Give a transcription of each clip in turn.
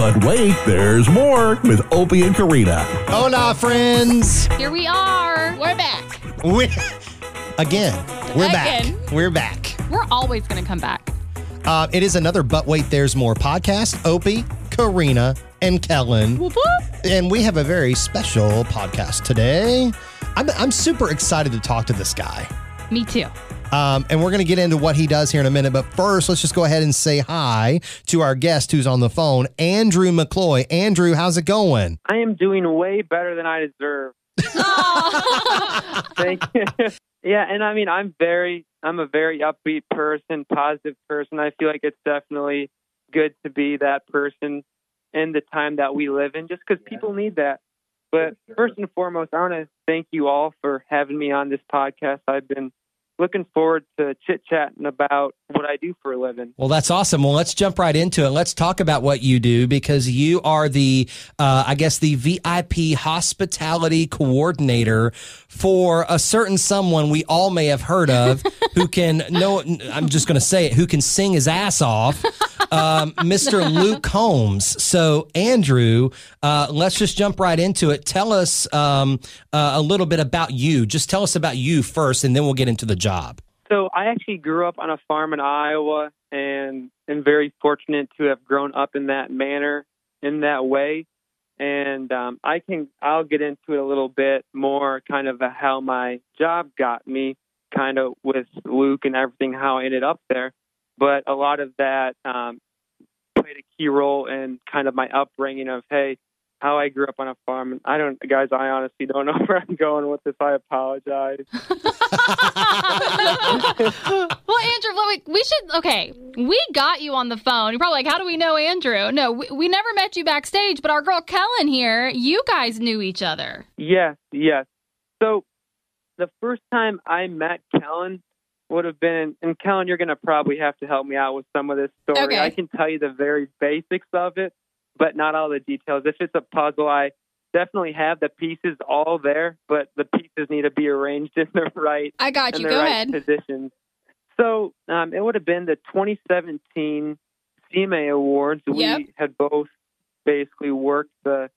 But wait, there's more with Opie and Karina. Hola, friends. Here we are. We're back. We again. We're Again. back. We're back. We're always going to come back. Uh, it is another But Wait, There's More podcast. Opie, Karina, and Kellen. Whoop, whoop. And we have a very special podcast today. I'm, I'm super excited to talk to this guy. Me too. Um, and we're going to get into what he does here in a minute. But first, let's just go ahead and say hi to our guest who's on the phone, Andrew McCloy. Andrew, how's it going? I am doing way better than I deserve. Thank you. yeah, and I mean, I'm very, I'm a very upbeat person, positive person. I feel like it's definitely good to be that person in the time that we live in, just because people need that. But first and foremost, I want to thank you all for having me on this podcast. I've been looking forward to chit chatting about what I do for a living. Well, that's awesome. Well, let's jump right into it. Let's talk about what you do because you are the, uh, I guess, the VIP hospitality coordinator for a certain someone we all may have heard of who can, no, I'm just going to say it, who can sing his ass off, um, Mr. Luke Combs. So, Andrew, uh, let's just jump right into it. Tell us um, uh, a little bit about you. Just tell us about you first, and then we'll get into the job. So I actually grew up on a farm in Iowa and am very fortunate to have grown up in that manner, in that way. And um, I can, I'll get into it a little bit more, kind of how my job got me, kind of with Luke and everything, how I ended up there. But a lot of that um, played a key role in kind of my upbringing of, hey, how I grew up on a farm. And I don't, guys, I honestly don't know where I'm going with this. I apologize. well, Andrew, we, we should, okay, we got you on the phone. You're probably like, how do we know Andrew? No, we, we never met you backstage, but our girl Kellen here, you guys knew each other. Yes, yes. So the first time I met Kellen would have been, and Kellen, you're going to probably have to help me out with some of this story. Okay. I can tell you the very basics of it, but not all the details. If it's a puzzle, I definitely have the pieces all there, but the pieces need to be arranged in the right I got you. Go right ahead. positions. So um, it would have been the 2017 CMA Awards. Yep. We had both basically worked the,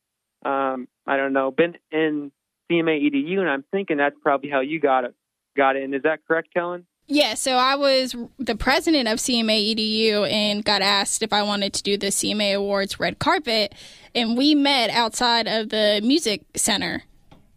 um, I don't know, been in CMA EDU, and I'm thinking that's probably how you got it. Got in. Is that correct, Kellen? Yeah, so I was the president of CMA EDU and got asked if I wanted to do the CMA Awards red carpet, and we met outside of the music center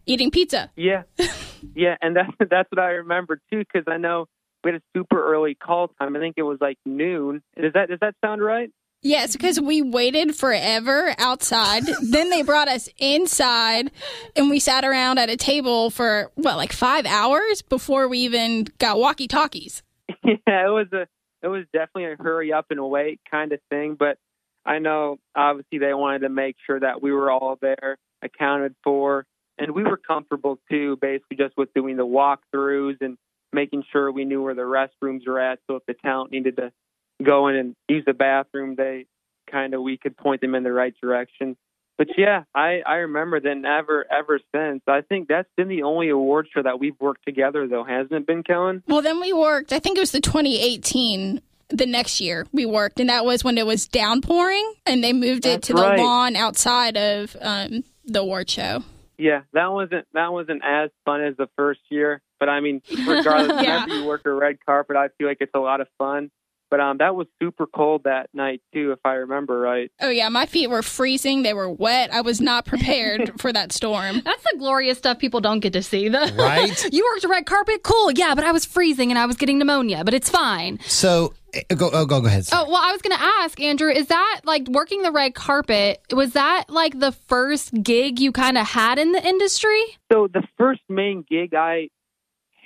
eating pizza. Yeah, yeah, and that's that's what I remember too, because I know we had a super early call time. I think it was like noon. Does that does that sound right? Yes, because we waited forever outside. then they brought us inside, and we sat around at a table for what, like five hours before we even got walkie talkies. yeah, it was a it was definitely a hurry up and wait kind of thing. But I know obviously they wanted to make sure that we were all there, accounted for, and we were comfortable too. Basically, just with doing the walkthroughs and making sure we knew where the restrooms were at. So if the talent needed to go in and use the bathroom, they kind of we could point them in the right direction. But yeah, I I remember then ever ever since. I think that's been the only award show that we've worked together though, hasn't it been, Kellen? Well, then we worked, I think it was the 2018, the next year we worked, and that was when it was downpouring, and they moved it That's to the right. lawn outside of um, the award show. Yeah, that wasn't that wasn't as fun as the first year. But I mean, regardless, Yeah. whenever you work a red carpet, I feel like it's a lot of fun. But um, that was super cold that night too, if I remember right. Oh, yeah, my feet were freezing. They were wet. I was not prepared for that storm. That's the glorious stuff people don't get to see. The, Right? you worked a red carpet? Cool. Yeah, but I was freezing and I was getting pneumonia, but it's fine. So, eh, go, oh, go, go ahead. Oh, well, I was going to ask, Andrew, is that like working the red carpet? Was that like the first gig you kind of had in the industry? So the first main gig I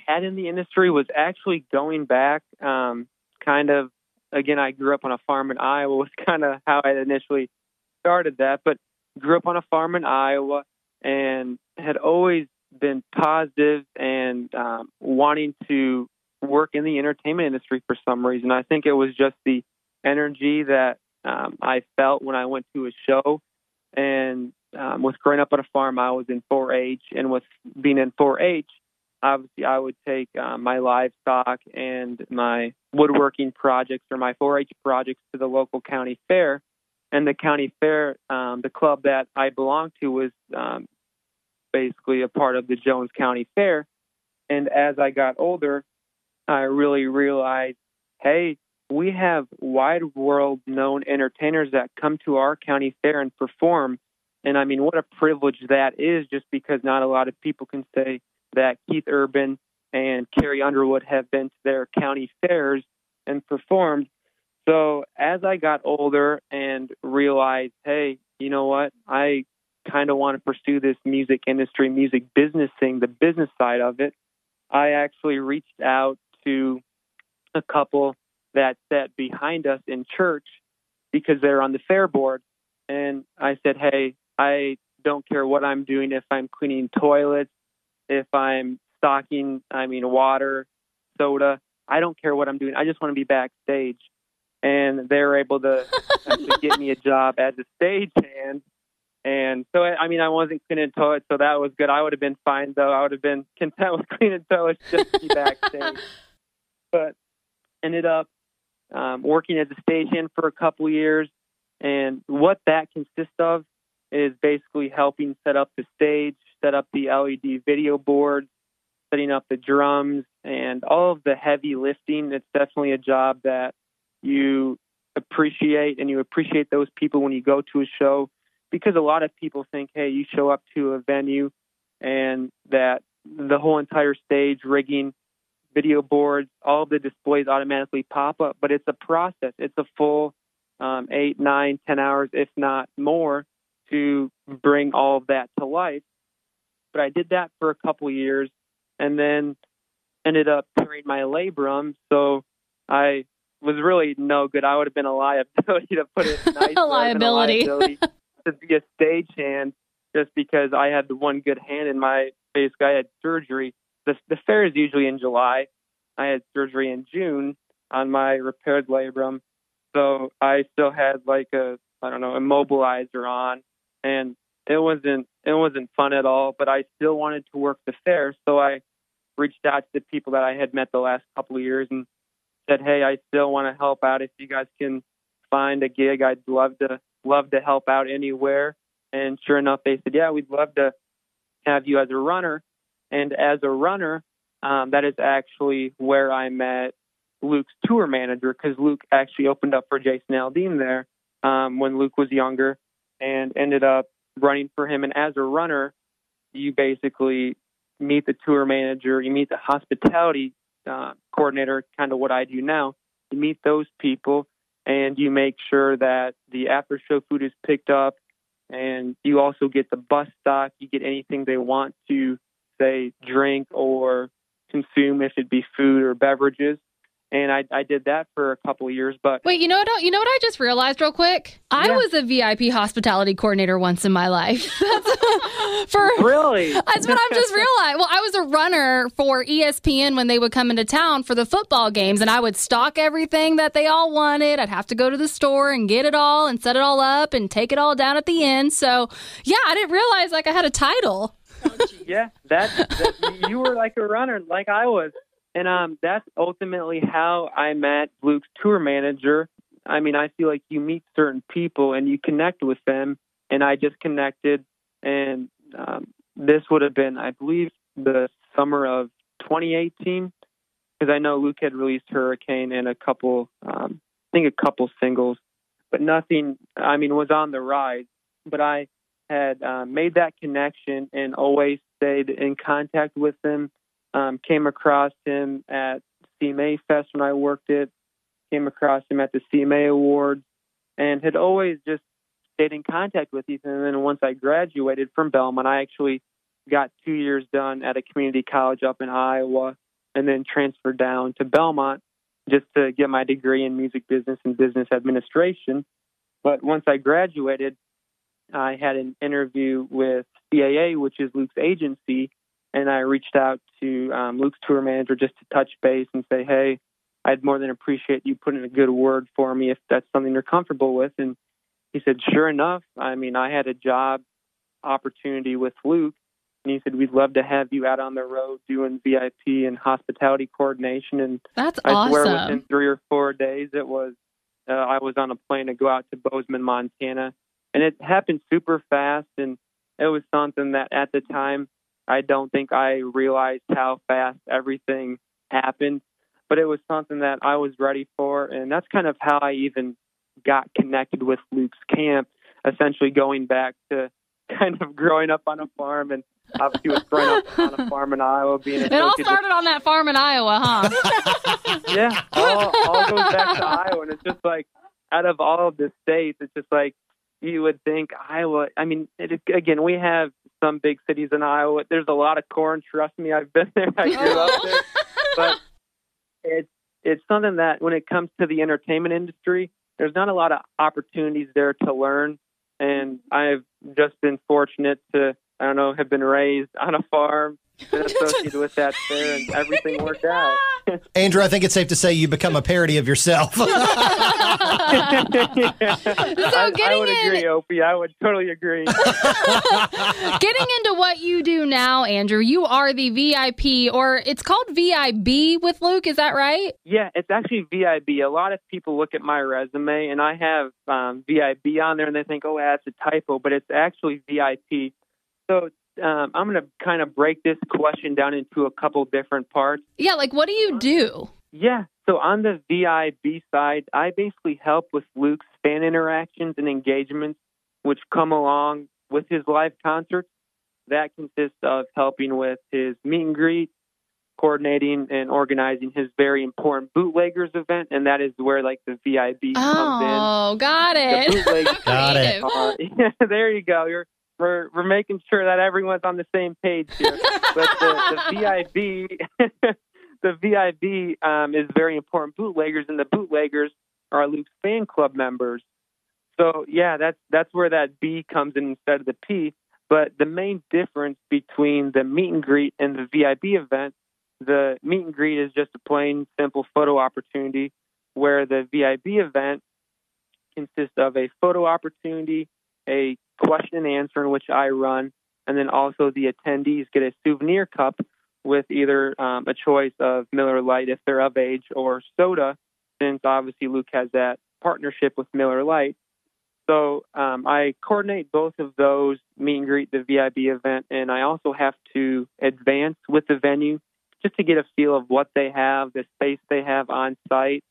had in the industry was actually going back, um, kind of. Again, I grew up on a farm in Iowa. Was kind of how I initially started that, but grew up on a farm in Iowa and had always been positive and um, wanting to work in the entertainment industry for some reason. I think it was just the energy that um, I felt when I went to a show, and um, with growing up on a farm, I was in 4-H, and with being in 4-H, obviously I would take um, my livestock and my woodworking projects or my 4-H projects to the local county fair, and the county fair, um, the club that I belonged to was um, basically a part of the Jones County Fair. And as I got older, I really realized, hey, we have wide world known entertainers that come to our county fair and perform. And I mean, what a privilege that is just because not a lot of people can say that Keith Urban and Carrie Underwood have been to their county fairs and performed. So as I got older and realized, hey, you know what? I kind of want to pursue this music industry, music business thing, the business side of it. I actually reached out to a couple that sat behind us in church because they're on the fair board. And I said, hey, I don't care what I'm doing, if I'm cleaning toilets, if I'm stocking, I mean, water, soda, I don't care what I'm doing. I just want to be backstage. And they're able to actually get me a job as a stagehand. And so, I mean, I wasn't cleaning toilets, so that was good. I would have been fine, though. I would have been content with cleaning toilets just to be backstage. but ended up um, working as a stagehand for a couple years. And what that consists of is basically helping set up the stage, set up the LED video boards, setting up the drums, and all of the heavy lifting. It's definitely a job that you appreciate, and you appreciate those people when you go to a show because a lot of people think, hey, you show up to a venue and that the whole entire stage rigging video boards, all of the displays automatically pop up, but it's a process. It's a full um, eight, nine, ten hours, if not more, to bring all of that to life. But I did that for a couple years, and then ended up tearing my labrum. So I was really no good. I would have been a liability to put it nice. liability. liability to be a stagehand just because I had the one good hand in my face. I had surgery the the fair is usually in July. I had surgery in June on my repaired labrum, so I still had like a I don't know immobilizer on, and it wasn't it wasn't fun at all. But I still wanted to work the fair, so I reached out to the people that I had met the last couple of years and said, "Hey, I still want to help out. If you guys can find a gig, I'd love to love to help out anywhere." And sure enough, they said, "Yeah, we'd love to have you as a runner." And as a runner, um, that is actually where I met Luke's tour manager because Luke actually opened up for Jason Aldean there um, when Luke was younger and ended up running for him. And as a runner, you basically meet the tour manager, you meet the hospitality uh, coordinator, kind of what I do now. You meet those people and you make sure that the after show food is picked up and you also get the bus stock, you get anything they want to say drink or consume if it be food or beverages and I, I did that for a couple of years. But wait, you know what? You know what I just realized real quick? I yeah. was a VIP hospitality coordinator once in my life. for really, that's what I'm just realized. Well, I was a runner for ESPN when they would come into town for the football games, and I would stock everything that they all wanted. I'd have to go to the store and get it all and set it all up and take it all down at the end. So yeah, I didn't realize like I had a title yeah, that, that you were like a runner, like I was, and um, that's ultimately how I met Luke's tour manager. I mean, I feel like you meet certain people and you connect with them, and I just connected, and um, this would have been, I believe, the summer of 2018, because I know Luke had released Hurricane and a couple, um, I think a couple singles, but nothing. I mean, was on the rise. But I had uh, made that connection and always stayed in contact with him. Um, came across him at CMA Fest when I worked it. Came across him at the CMA Awards, and had always just stayed in contact with Ethan. And then once I graduated from Belmont, I actually got two years done at a community college up in Iowa, and then transferred down to Belmont just to get my degree in music business and business administration. But once I graduated, I had an interview with CAA, which is Luke's agency, and I reached out to um, Luke's tour manager just to touch base and say, hey, I'd more than appreciate you putting a good word for me if that's something you're comfortable with. And he said, sure enough. I mean, I had a job opportunity with Luke, and he said, we'd love to have you out on the road doing VIP and hospitality coordination. And that's I awesome. swear within three or four days, it was uh, I was on a plane to go out to Bozeman, Montana, and it happened super fast. And it was something that at the time I don't think I realized how fast everything happened, but it was something that I was ready for, and that's kind of how I even got connected with Luke's camp. Essentially, going back to kind of growing up on a farm and obviously was growing up on a farm in Iowa, being It all with started on that farm in Iowa, huh? yeah, all, all goes back to Iowa, and it's just like out of all of the states, it's just like you would think Iowa. I mean, it, again, we have some big cities in Iowa. There's a lot of corn. Trust me, I've been there. I grew up there, but it's it's something that when it comes to the entertainment industry, there's not a lot of opportunities there to learn, and I've just been fortunate to I don't know have been raised on a farm, associated with that there, and everything worked out. Andrew, I think it's safe to say you become a parody of yourself. I, I getting would in- agree, Opie. I would totally agree. Getting into what you do now, Andrew, you are the VIP, or it's called VIB with Luke. Is that right? yeah, it's actually VIB. A lot of people look at my resume, and I have um, VIB on there, and they think, "Oh, that's a typo," but it's actually VIP. So um, I'm going to kind of break this question down into a couple different parts. Yeah. Like, what do you do? Yeah. So on the VIB side, I basically help with Luke's fan interactions and engagements, which come along with his live concerts. That consists of helping with his meet and greet, coordinating and organizing his very important bootleggers event, and that is where like the VIB comes in. Oh, got it. bootleggers Got it. are, yeah, there you go. You're we're we're making sure that everyone's on the same page here. but the, the VIB, the VIB um, is very important. Bootleggers and the bootleggers are Luke's fan club members. So yeah, that's that's where that B comes in instead of the P. But the main difference between the meet and greet and the VIB event, the meet and greet is just a plain simple photo opportunity, where the VIB event consists of a photo opportunity, a question and answer in which I run, and then also the attendees get a souvenir cup with either um, a choice of Miller Lite if they're of age or soda, since obviously Luke has that partnership with Miller Lite. So um, I coordinate both of those meet and greet, the VIB event, and I also have to advance with the venue just to get a feel of what they have, the space they have on site.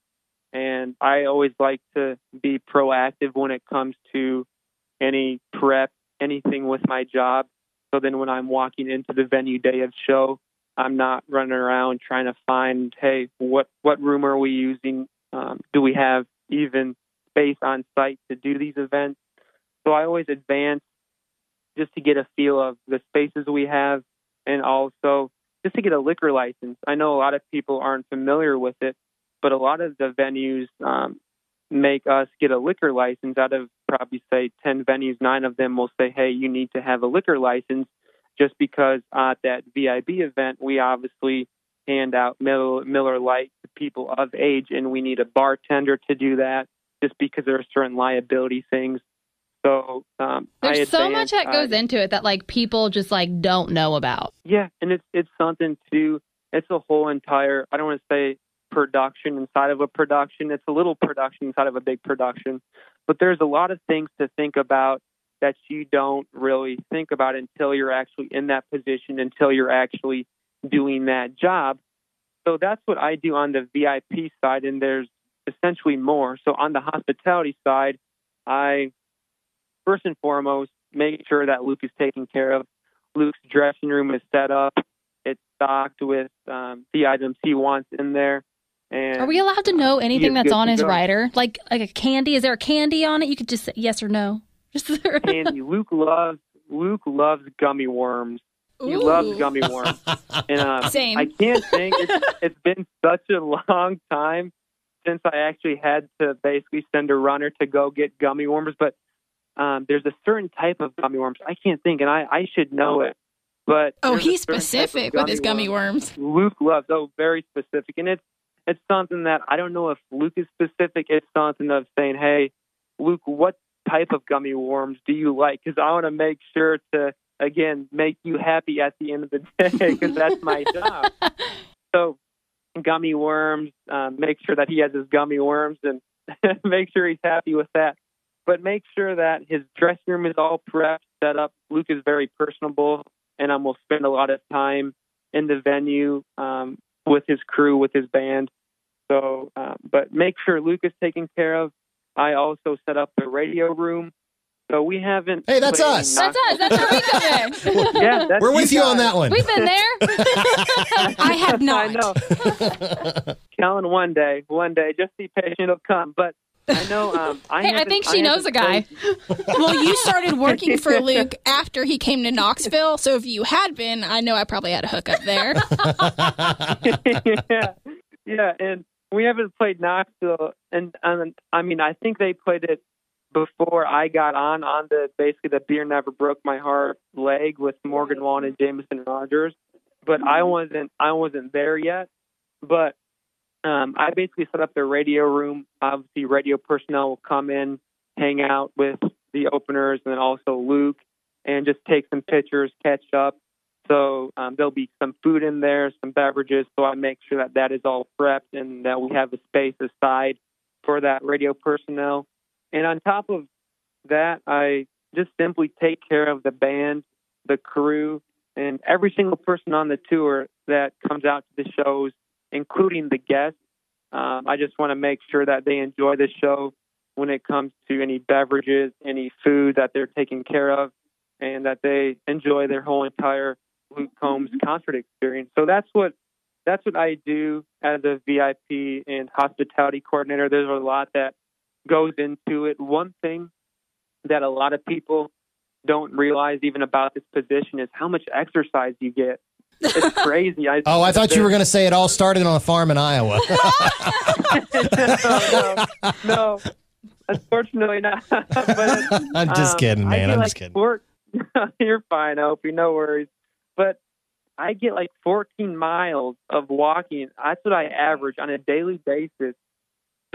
And I always like to be proactive when it comes to any prep, anything with my job. So then when I'm walking into the venue day of show, I'm not running around trying to find, hey, what what room are we using? Um, do we have even space on site to do these events? So I always advance just to get a feel of the spaces we have, and also just to get a liquor license. I know a lot of people aren't familiar with it, but a lot of the venues um, make us get a liquor license. Out of probably say ten venues, nine of them will say, "Hey, you need to have a liquor license." Just because at that VIB event, we obviously hand out Miller, Miller Lite to people of age, and we need a bartender to do that. Just because there are certain liability things. So um, There's so much that goes into it that like people just like don't know about. yeah, and it's it's something to it's a whole entire I don't want to say production inside of a production. It's a little production inside of a big production. But there's a lot of things to think about that you don't really think about until you're actually in that position, until you're actually doing that job. So that's what I do on the VIP side, and there's essentially more. So on the hospitality side, I first and foremost make sure that Luke is taken care of. Luke's dressing room is set up. It's stocked with um, the items he wants in there. And Are we allowed to know anything that's on his go. rider? Like like a candy? Is there a candy on it? You could just say yes or no. Just candy? Luke loves Luke loves gummy worms. He loves gummy worms. And um, Same. I can't think it's, it's been such a long time since I actually had to basically send a runner to go get gummy worms. But um, there's a certain type of gummy worms. I can't think, and I, I should know it. But Oh, he's certain type of specific with his gummy worms. Luke loves. Oh, very specific, and it's it's something that I don't know if Luke is specific. It's something of saying, hey, Luke, what type of gummy worms do you like? Because I want to make sure to again make you happy at the end of the day, because that's my job. So, gummy worms. Um, make sure that he has his gummy worms, and make sure he's happy with that. But make sure that his dressing room is all prepped, set up. Luke is very personable, and um, will spend a lot of time in the venue um, with his crew, with his band. So, um, but make sure Luke is taken care of. I also set up the radio room. So we haven't. Hey, that's us. That's us. That's where we come in. yeah, that's We're with you on that one. We've been there. I have not. I know. Kellen, one day, one day, just be patient, it'll come. But I know. Um, I, Hey, I think she knows a guy. Well, you started working for Luke after he came to Knoxville, so if you had been, I know I probably had a hookup there. yeah, yeah, and we haven't played Knoxville, and, and I mean, I think they played it before I got on on the basically the beer never broke my heart leg with Morgan Wallen and Jameson Rodgers, but I wasn't I wasn't there yet, but um, I basically set up the radio room. Obviously, radio personnel will come in, hang out with the openers, and then also Luke, and just take some pictures, catch up. So um, there'll be some food in there, some beverages. So I make sure that that is all prepped and that we have a space aside for that radio personnel. And on top of that, I just simply take care of the band, the crew, and every single person on the tour that comes out to the shows, including the guests. Um, I just want to make sure that they enjoy the show when it comes to any beverages, any food that they're taking care of, and that they enjoy their whole entire Luke Combs concert experience. So that's what that's what I do as a VIP and hospitality coordinator. There's a lot that goes into it. One thing that a lot of people don't realize even about this position is how much exercise you get. It's crazy. I, Oh, I thought you were going to say it all started on a farm in Iowa. no, no, no. Unfortunately not. but, I'm just um, kidding, man. I'm like just kidding. Four, you're fine, Opie. No worries. But I get like 14 miles of walking. That's what I average on a daily basis.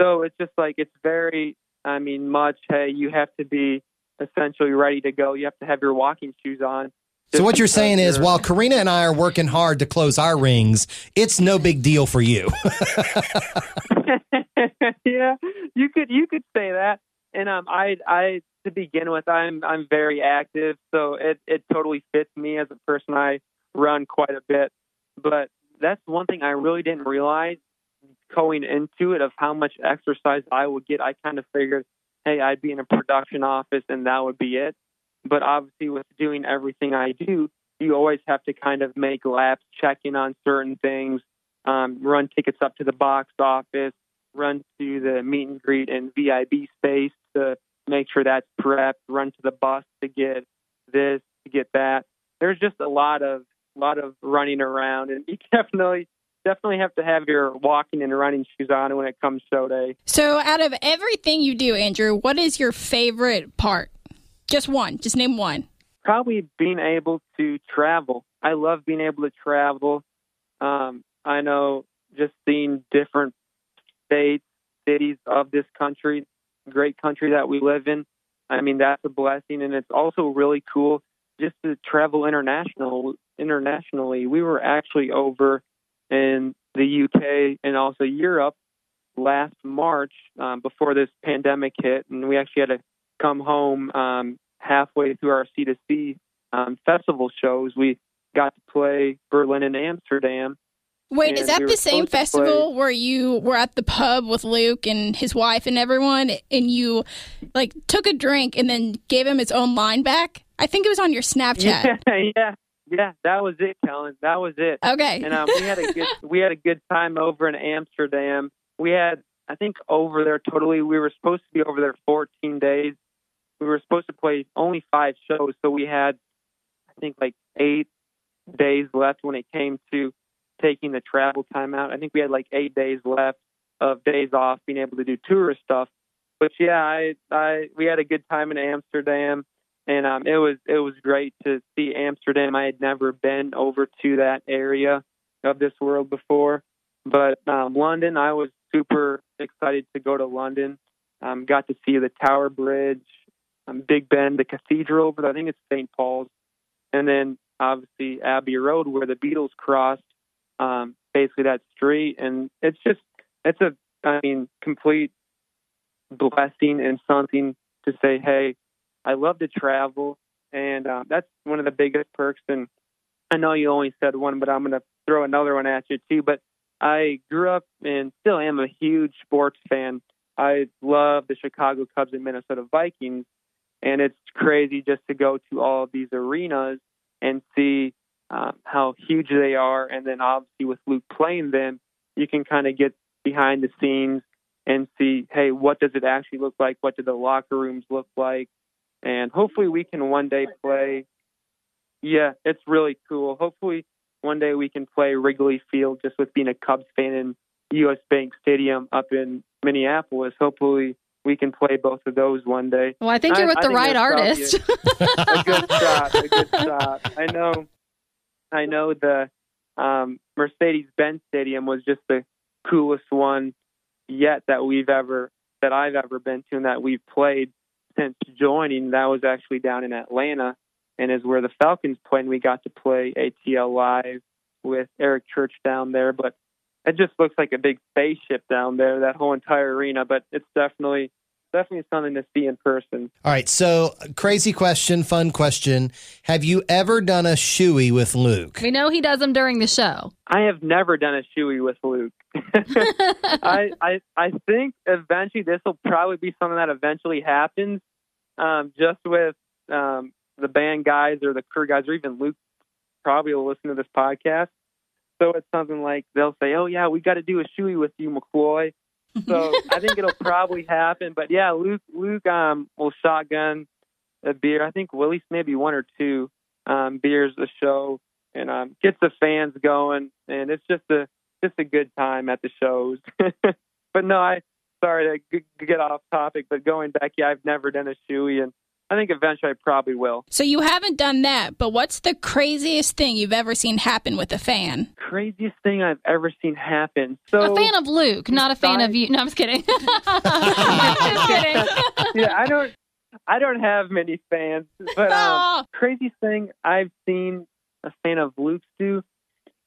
So it's just like it's very. I mean, much. Hey, you have to be essentially ready to go. You have to have your walking shoes on. So what you're saying is, while Karina and I are working hard to close our rings, it's no big deal for you. yeah, you could you could say that. And um, I I to begin with, I'm I'm very active, so it it totally fits me as a person. I run quite a bit, but that's one thing I really didn't realize going into it of how much exercise I would get. I kind of figured, hey, I'd be in a production office and that would be it. But obviously, with doing everything I do, you always have to kind of make laps, check in on certain things, um, run tickets up to the box office, run to the meet and greet and VIB space to make sure that's prepped, run to the bus to get this, to get that. There's just a lot of lot of running around, and you definitely definitely have to have your walking and running shoes on when it comes show day. So, out of everything you do, Andrew, what is your favorite part? Just one. Just name one. Probably being able to travel. I love being able to travel. Um, I know just seeing different states, cities of this country, great country that we live in. I mean, that's a blessing, and it's also really cool just to travel international internationally. We were actually over in the UK and also Europe last March um, before this pandemic hit, and we actually had to come home um, halfway through our C2C um, festival shows. We got to play Berlin and Amsterdam. Wait, is that we the same festival where you were at the pub with Luke and his wife and everyone, and you like took a drink and then gave him his own line back? I think it was on your Snapchat. Yeah, yeah, yeah. That was it, Kellen. That was it. Okay. and um, we had a good we had a good time over in Amsterdam. We had I think over there totally. We were supposed to be over there 14 days. We were supposed to play only five shows, so we had I think like eight days left when it came to taking the travel time out. I think we had like eight days left of days off, being able to do tourist stuff. But yeah, I I we had a good time in Amsterdam and um, it was it was great to see Amsterdam. I had never been over to that area of this world before, but um, London, I was super excited to go to London. Um, got to see the Tower Bridge, um, Big Ben, the cathedral, but I think it's St. Paul's, and then obviously Abbey Road where the Beatles crossed. Um, basically that street, and it's just it's a I mean complete blessing and something to say, hey, I love to travel, and uh, that's one of the biggest perks. And I know you only said one, but I'm going to throw another one at you too. But I grew up and still am a huge sports fan. I love the Chicago Cubs and Minnesota Vikings, and it's crazy just to go to all of these arenas and see um, how huge they are. And then obviously with Luke playing them, you can kind of get behind the scenes and see, hey, what does it actually look like? What do the locker rooms look like? And hopefully we can one day play. Yeah, it's really cool. Hopefully one day we can play Wrigley Field just with being a Cubs fan in U.S. Bank Stadium up in Minneapolis. Hopefully we can play both of those one day. Well, I think you're with I the right artist. A, good shot. A good shot. I know. I know the um, Mercedes-Benz Stadium was just the coolest one yet that we've ever that I've ever been to and that we've played since joining. That was actually down in Atlanta and is where the Falcons play and we got to play ATL live with Eric Church down there. But it just looks like a big spaceship down there, that whole entire arena. But it's definitely definitely something to see in person. All right, so crazy question, fun question. Have you ever done a shoey with Luke? we know he does them during the show. I have never done a shoey with Luke. I, I I think eventually this will probably be something that eventually happens, um, just with um, the band guys or the crew guys or even Luke probably will listen to this podcast. So it's something like they'll say, "Oh yeah, we got to do a shoey with you, McCloy." So I think it'll probably happen. But yeah, Luke Luke um, will shotgun a beer. I think Willie's maybe one or two um, beers a show, and um, gets the fans going, and it's just a just a good time at the shows. but no, I sorry to g- get off topic, but going back, yeah, I've never done a shoey, and I think eventually I probably will. So you haven't done that, but what's the craziest thing you've ever seen happen with a fan? Craziest thing I've ever seen happen. So a fan of Luke, not a fan of you. No, I'm just kidding. just kidding. yeah, I don't. I don't have many fans, but um, craziest thing I've seen a fan of Luke's do.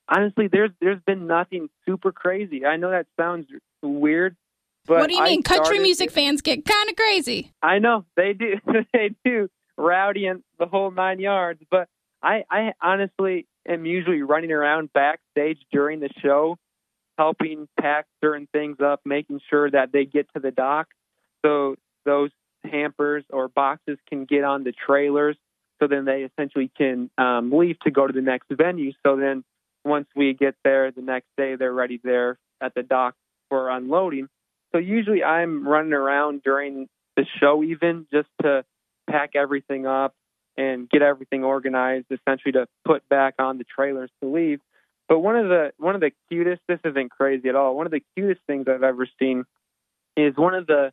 Honestly, there's there's been nothing super crazy. I know that sounds weird, but what do you I mean? Country music fans get kind of crazy. I know they do. they do rowdy and the whole nine yards. But I, I honestly am usually running around backstage during the show, helping pack certain things up, making sure that they get to the dock, so those hampers or boxes can get on the trailers. So then they essentially can um, leave to go to the next venue. So then once we get there the next day, they're ready there at the dock for unloading. So usually I'm running around during the show even just to pack everything up and get everything organized essentially to put back on the trailers to leave. But one of the one of the cutest this isn't crazy at all. One of the cutest things I've ever seen is one of the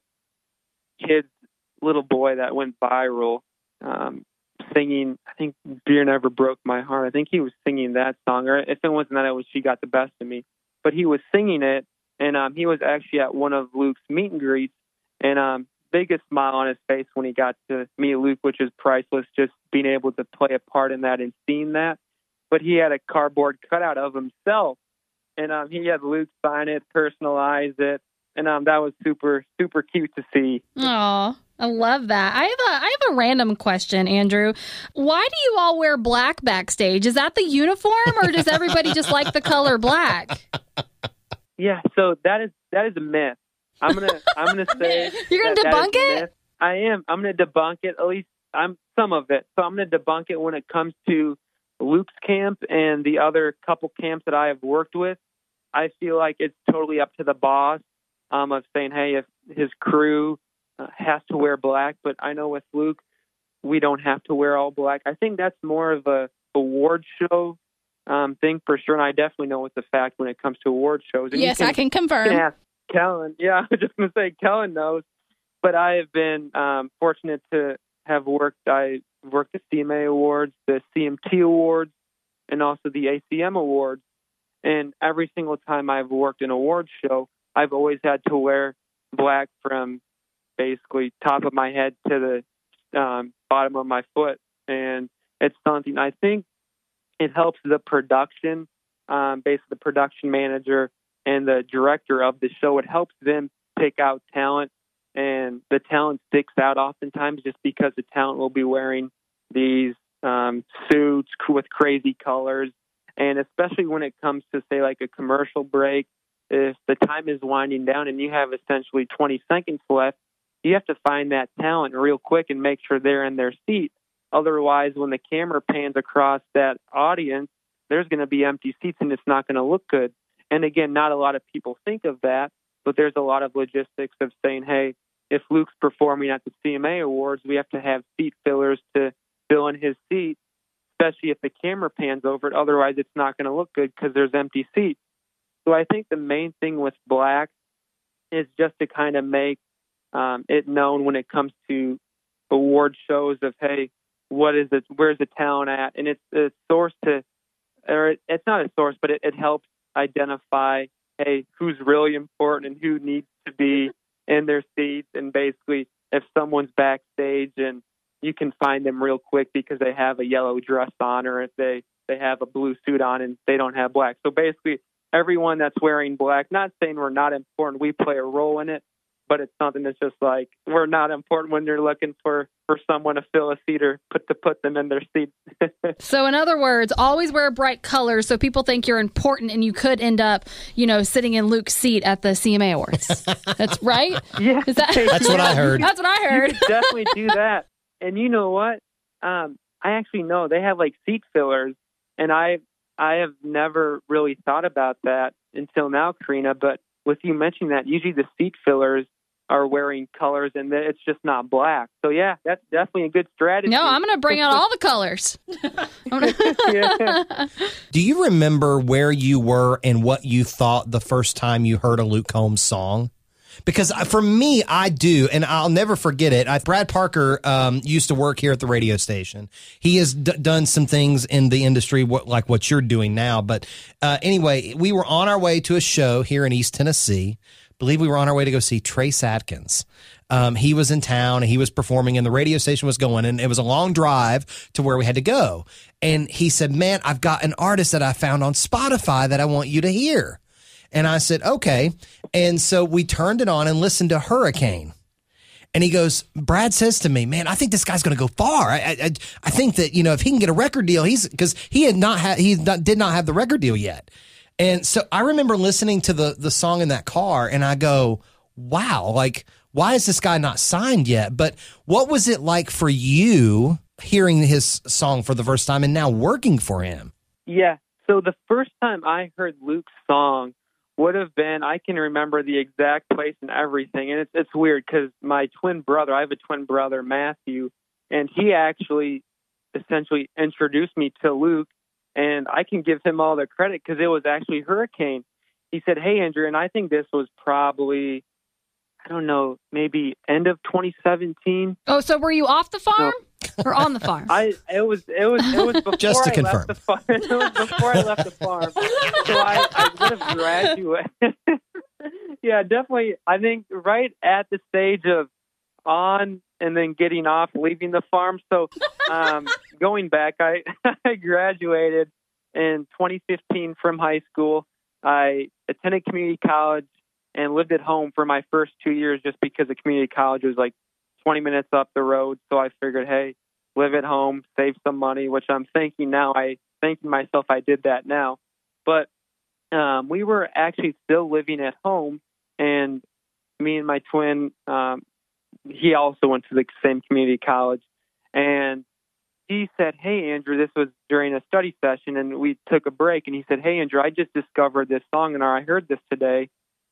kids little boy that went viral um singing I think Beer Never Broke My Heart. I think he was singing that song or if it wasn't that it was She Got the Best of Me. But he was singing it and um, he was actually at one of Luke's meet and greets, and um, biggest smile on his face when he got to meet Luke, which is priceless. Just being able to play a part in that and seeing that. But he had a cardboard cutout of himself, and um, he had Luke sign it, personalize it, and um, that was super super cute to see. Oh, I love that. I have a I have a random question, Andrew. Why do you all wear black backstage? Is that the uniform, or does everybody just like the color black? Yeah, so that is that is a myth. I'm gonna I'm gonna say You're gonna debunk it? myth. I am. I'm gonna debunk it. At least I'm some of it. So I'm gonna debunk it when it comes to Luke's camp and the other couple camps that I have worked with. I feel like it's totally up to the boss um, of saying, hey, if his crew uh, has to wear black, but I know with Luke, we don't have to wear all black. I think that's more of a award show um, thing for sure, and I definitely know it's a fact when it comes to award shows. And you yes, I can you confirm. can ask Kellen. Yeah, I was just to say Kellen knows. But I have been um, fortunate to have worked. I worked the CMA Awards, the CMT Awards, and also the ACM Awards. And every single time I've worked in an awards show, I've always had to wear black from basically top of my head to the um, bottom of my foot. And it's something I think it helps the production, um, basically the production manager and the director of the show. It helps them pick out talent and the talent sticks out oftentimes just because the talent will be wearing these um, suits with crazy colors, and especially when it comes to say like a commercial break, if the time is winding down and you have essentially 20 seconds left, you have to find that talent real quick and make sure they're in their seat. Otherwise, when the camera pans across that audience, there's going to be empty seats and it's not going to look good. And again, not a lot of people think of that, but there's a lot of logistics of saying, hey, if Luke's performing at the CMA Awards, we have to have seat fillers to fill in his seat, especially if the camera pans over it. Otherwise, it's not going to look good because there's empty seats. So I think the main thing with black is just to kind of make um, it known when it comes to award shows of hey, what is it? Where's the talent at? And it's a source to, or it, it's not a source, but it, it helps identify hey, who's really important and who needs to be in their seats. And basically, if someone's backstage and you can find them real quick because they have a yellow dress on or if they they have a blue suit on and they don't have black. So basically, everyone that's wearing black, not saying we're not important, we play a role in it, but it's something that's just like we're not important when you're looking for for someone to fill a seat or put to put them in their seat. so in other words, always wear bright colors so people think you're important and you could end up, you know, sitting in Luke's seat at the CMA Awards. that's right? Yeah. That That's what I heard. That's what I heard. definitely do that. And you know what? Um, I actually know they have like seat fillers and I I have never really thought about that until now, Karina, but with you mentioning that, usually the seat fillers are wearing colors and it's just not black. So yeah, that's definitely a good strategy. No, I'm going to bring out all the colors. yeah. Do you remember where you were and what you thought the first time you heard a Luke Combs song? Because for me, I do, and I'll never forget it. I, Brad Parker um, used to work here at the radio station. He has d- done some things in the industry, what, like what you're doing now. But uh, anyway, we were on our way to a show here in East Tennessee believe we were on our way to go see Trace Adkins. Um, he was in town and he was performing and the radio station was going and it was a long drive to where we had to go. And he said, man, I've got an artist that I found on Spotify that I want you to hear. And I said, okay. And so we turned it on and listened to Hurricane. And he goes, Brad says to me, man, I think this guy's going to go far. I, I, I think that, you know, if he can get a record deal, he's because he had not had, he not, did not have the record deal yet. And so I remember listening to the the song in that car and I go, wow, like why is this guy not signed yet? But what was it like for you hearing his song for the first time and now working for him? Yeah. So the first time I heard Luke's song would have been I can remember the exact place and everything. And it's it's weird because my twin brother, I have a twin brother, Matthew, and he actually essentially introduced me to Luke and I can give him all the credit because it was actually Hurricane. He said, "Hey, Andrew," and I think this was probably, I don't know, maybe end of 2017. Oh, so were you off the farm no. or on the farm? I it was it was it was before Just to I confirm. left the farm. It was before I left the farm, so I, I would have graduated. yeah, definitely. I think right at the stage of on and then getting off, leaving the farm. So um, going back, I, I graduated in 2015 from high school. I attended community college and lived at home for my first two years just because the community college was like 20 minutes up the road. So I figured, hey, live at home, save some money, which I'm thinking now. I thinking myself I did that now. But um, we were actually still living at home, and me and my twin um, he also went to the same community college, and he said, "Hey, Andrew, this was during a study session, and we took a break, and he said, "Hey, Andrew, I just discovered this song, and I heard this today,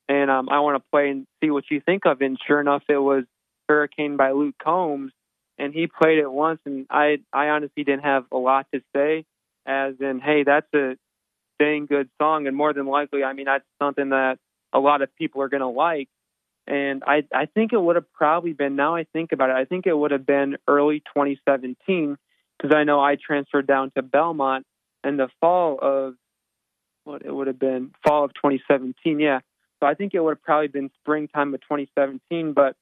and um, I want to play and see what you think of it." And sure enough, it was "Hurricane" by Luke Combs, and he played it once, and I, I honestly didn't have a lot to say, as in, "Hey, that's a dang good song," and more than likely, I mean, that's something that a lot of people are going to like and I I think it would have probably been now I think about it I think it would have been early 2017 because I know I transferred down to Belmont in the fall of what it would have been fall of 2017 yeah. So I think it would have probably been springtime of 2017 but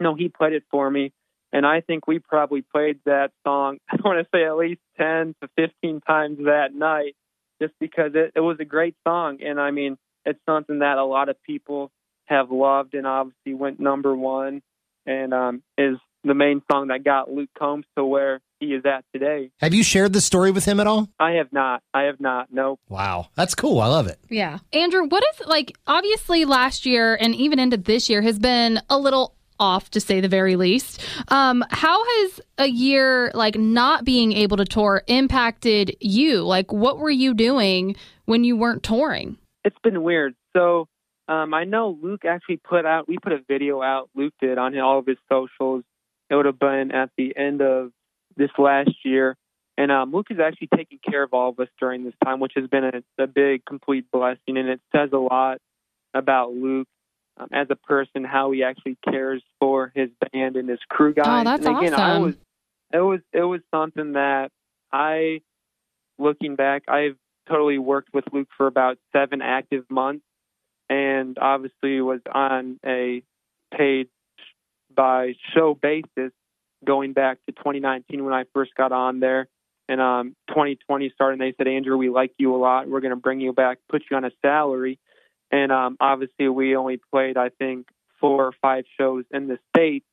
no he played it for me. And I think we probably played that song I want to say at least 10 to 15 times that night just because it, it was a great song. And I mean it's something that a lot of people have loved and obviously went number one and um, is the main song that got Luke Combs to where he is at today. Have you shared the story with him at all? I have not. I have not. Nope. Wow, that's cool. I love it. Yeah. Andrew, what is like obviously last year and even into this year has been a little off to say the very least. Um, how has a year like not being able to tour impacted you? Like what were you doing when you weren't touring? It's been weird. So um, I know Luke actually put out we put a video out, Luke did on all of his socials. It would have been at the end of this last year. And um, Luke is actually taking care of all of us during this time, which has been a, a big, complete blessing. And it says a lot about Luke um, as a person, how he actually cares for his band and his crew guys. Oh, that's and again, I awesome. was, it was it was something that I, looking back, I've totally worked with Luke for about seven active months, and obviously was on a paid by show basis going back to 2019 when I first got on there. And um, 2020 started, and they said, Andrew, we like you a lot. We're going to bring you back, put you on a salary. And um, obviously, we only played, I think, four or five shows in the States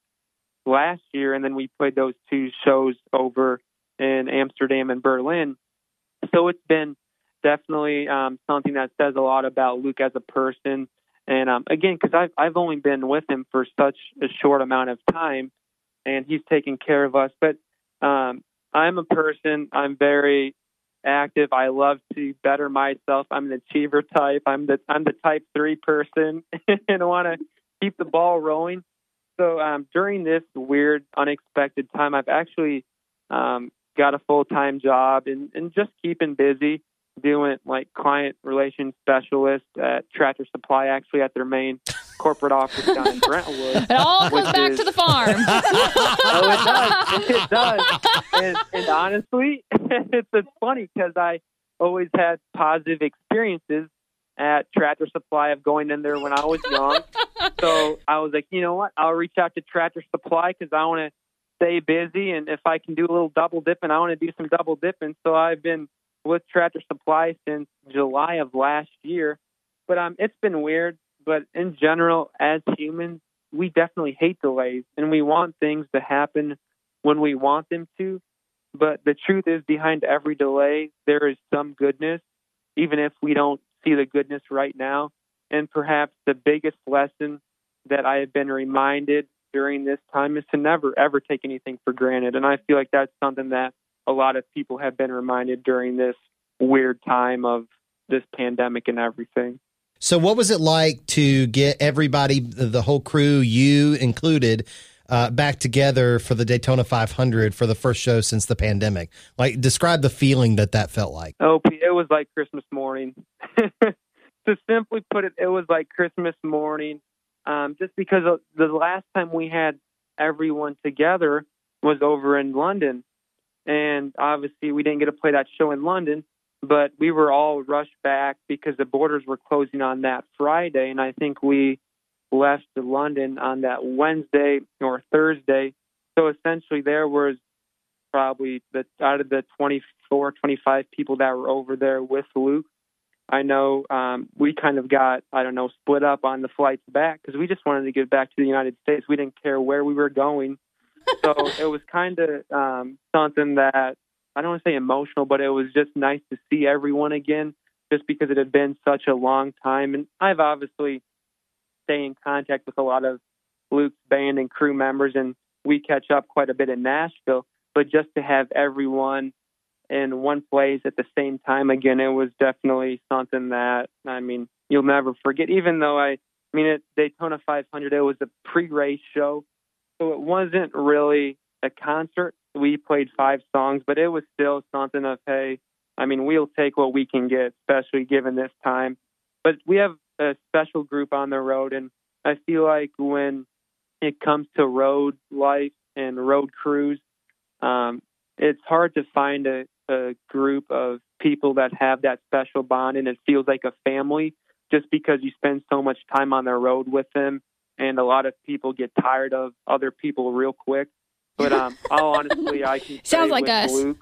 last year. And then we played those two shows over in Amsterdam and Berlin. So it's been definitely um, something that says a lot about Luke as a person. And um, again, because I've, I've only been with him for such a short amount of time, and he's taking care of us. But um, I'm a person. I'm very active. I love to better myself. I'm an achiever type. I'm the I'm the type three person, and I want to keep the ball rolling. So um, during this weird, unexpected time, I've actually um, got a full time job and, and just keeping busy doing like client relations specialist at Tractor Supply, actually at their main corporate office down in Brentwood. It all comes back is- to the farm. oh, it does. It does. And, and honestly, it's, it's funny because I always had positive experiences at Tractor Supply of going in there when I was young. so I was like, you know what? I'll reach out to Tractor Supply because I want to stay busy, and if I can do a little double dipping, I want to do some double dipping. So I've been with Tractor Supply since July of last year. But um, it's been weird. But in general, as humans, we definitely hate delays, and we want things to happen when we want them to. But the truth is, behind every delay, there is some goodness, even if we don't see the goodness right now. And perhaps the biggest lesson that I have been reminded during this time is to never, ever take anything for granted. And I feel like that's something that a lot of people have been reminded during this weird time of this pandemic and everything. So, what was it like to get everybody, the whole crew, you included, uh, back together for the Daytona 500 for the first show since the pandemic? Like, describe the feeling that that felt like. Oh, it was like Christmas morning. to simply put it, it was like Christmas morning. Um, just because the last time we had everyone together was over in London, and obviously we didn't get to play that show in London. But we were all rushed back because the borders were closing on that Friday, and I think we left London on that Wednesday or Thursday. So essentially, there was probably the out of the 24, 25 people that were over there with Luke. I know um, we kind of got, I don't know, split up on the flights back because we just wanted to get back to the United States. We didn't care where we were going. So it was kind of um, something that I don't want to say emotional, but it was just nice to see everyone again just because it had been such a long time. And I've obviously stay in contact with a lot of Luke's band and crew members, and we catch up quite a bit in Nashville. But just to have everyone in one place at the same time again, it was definitely something that I mean you'll never forget. Even though I, I mean at Daytona 500, it was a pre-race show, so it wasn't really a concert. We played five songs, but it was still something of hey, I mean we'll take what we can get, especially given this time. But we have a special group on the road, and I feel like when it comes to road life and road crews, um, it's hard to find a, a group of people that have that special bond, and it feels like a family just because you spend so much time on the road with them. And a lot of people get tired of other people real quick. But um, all honestly, I can Sounds like us. Luke,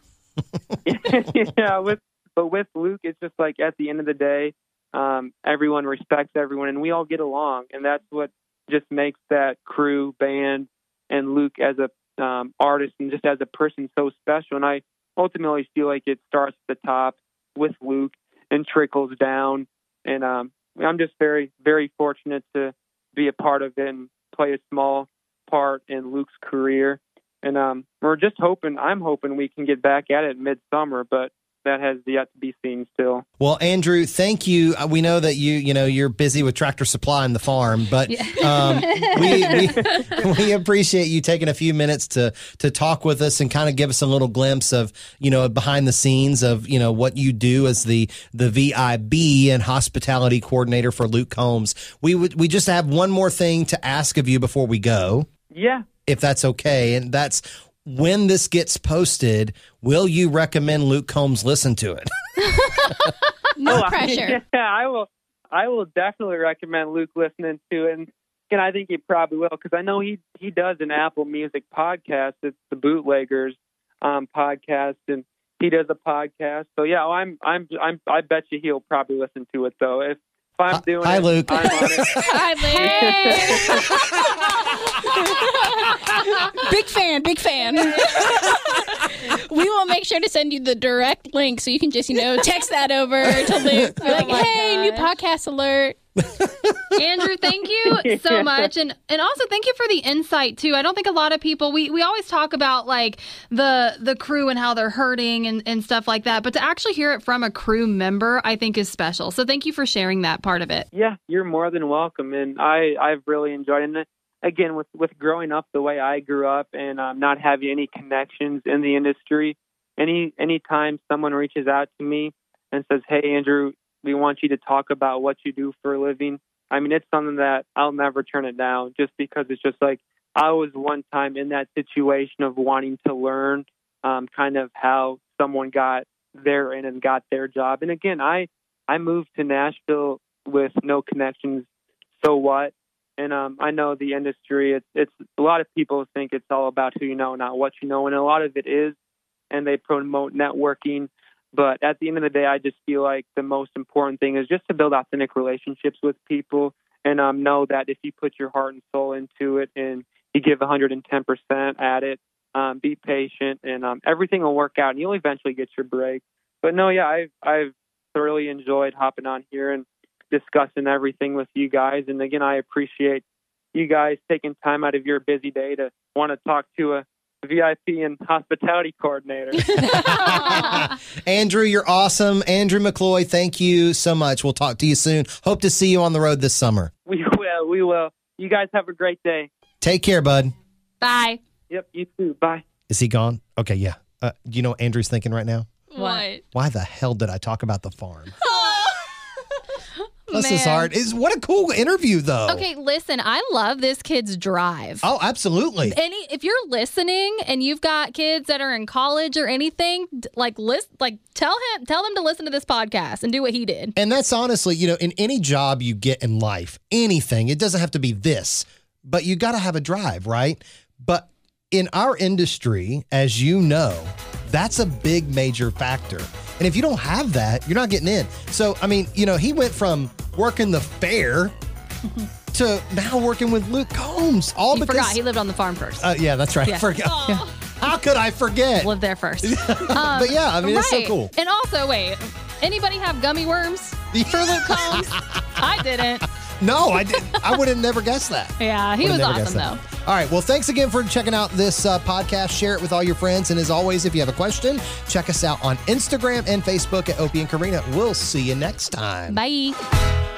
yeah, with but with Luke, it's just like at the end of the day, um, everyone respects everyone, and we all get along, and that's what just makes that crew band and Luke as a um, artist and just as a person so special. And I ultimately feel like it starts at the top with Luke and trickles down. And um, I'm just very, very fortunate to be a part of it and play a small part in Luke's career. And um, we're just hoping, I'm hoping we can get back at it midsummer, but that has yet to be seen still. Well, Andrew, thank you. Uh, We know that you, you know, you're busy with Tractor Supply and the farm, but um, we, we we appreciate you taking a few minutes to to talk with us and kind of give us a little glimpse of, you know, behind the scenes of, you know, what you do as the the VIP and hospitality coordinator for Luke Combs. We would we just have one more thing to ask of you before we go, Yeah, if that's okay, and that's when this gets posted, will you recommend Luke Combs listen to it? No pressure. Yeah, I will. I will definitely recommend Luke listening to it, and, and I think he probably will because I know he he does an Apple Music podcast. It's the Bootleggers um, podcast, and he does a podcast. So yeah, I'm I'm I'm I bet you he'll probably listen to it though. If if I'm doing Hi, it, Luke. I'm on it. Hi, Luke. big fan, big fan. we will make sure to send you the direct link so you can just, you know, text that over to oh Luke. Be like, my hey, new podcast alert. Andrew, thank you so much, and and also thank you for the insight too. I don't think a lot of people we we always talk about like the the crew and how they're hurting and and stuff like that, but to actually hear it from a crew member, I think is special. So thank you for sharing that part of it. Yeah, you're more than welcome, and I I've really enjoyed it. Again, with with growing up the way I grew up and um, not having any connections in the industry, any anytime someone reaches out to me and says, "Hey, Andrew, we want you to talk about what you do for a living," I mean, it's something that I'll never turn it down, just because it's just like I was one time in that situation of wanting to learn, um, kind of how someone got there and got their job. And again, I I moved to Nashville with no connections. So what? And um, I know the industry. It's it's a lot of people think it's all about who you know, not what you know, and a lot of it is. And they promote networking, but at the end of the day, I just feel like the most important thing is just to build authentic relationships with people, and um, know that if you put your heart and soul into it, and you give 110% at it, um, be patient, and um, everything will work out, and you'll eventually get your break. But no, yeah, I've I've thoroughly enjoyed hopping on here and discussing everything with you guys. And again, I appreciate you guys taking time out of your busy day to want to talk to a VIP and hospitality coordinator. Andrew, you're awesome. Andrew McCloy, thank you so much. We'll talk to you soon. Hope to see you on the road this summer. we will, we will. You guys have a great day. Take care, bud. Bye. Yep, you too. Bye. Is he gone? Okay, yeah. Uh, do you know what Andrew's thinking right now? What? Why the hell did I talk about the farm? Bless his heart. Is what a cool interview, though. Okay, listen, I love this kid's drive. Oh, absolutely. Any if you're listening and you've got kids that are in college or anything, like list like tell him tell them to listen to this podcast and do what he did. And that's honestly, you know, in any job you get in life, anything, it doesn't have to be this, but you got to have a drive, right? But in our industry, as you know, that's a big major factor. And if you don't have that, you're not getting in. So, I mean, you know, he went from working the fair to now working with Luke Combs, all He because. forgot he lived on the farm first. uh, yeah, that's right. I Yeah. forgot. How could I forget? lived there first. but yeah, I mean, it's so cool. And also, wait, anybody have gummy worms for Luke Combs? I didn't. No, I did. I would have never guessed that. Yeah, he Would've was never awesome guessed though. All right. Well, thanks again for checking out this uh, podcast. Share it with all your friends. And as always, if you have a question, check us out on Instagram and Facebook at Opie and Karina. We'll see you next time. Bye.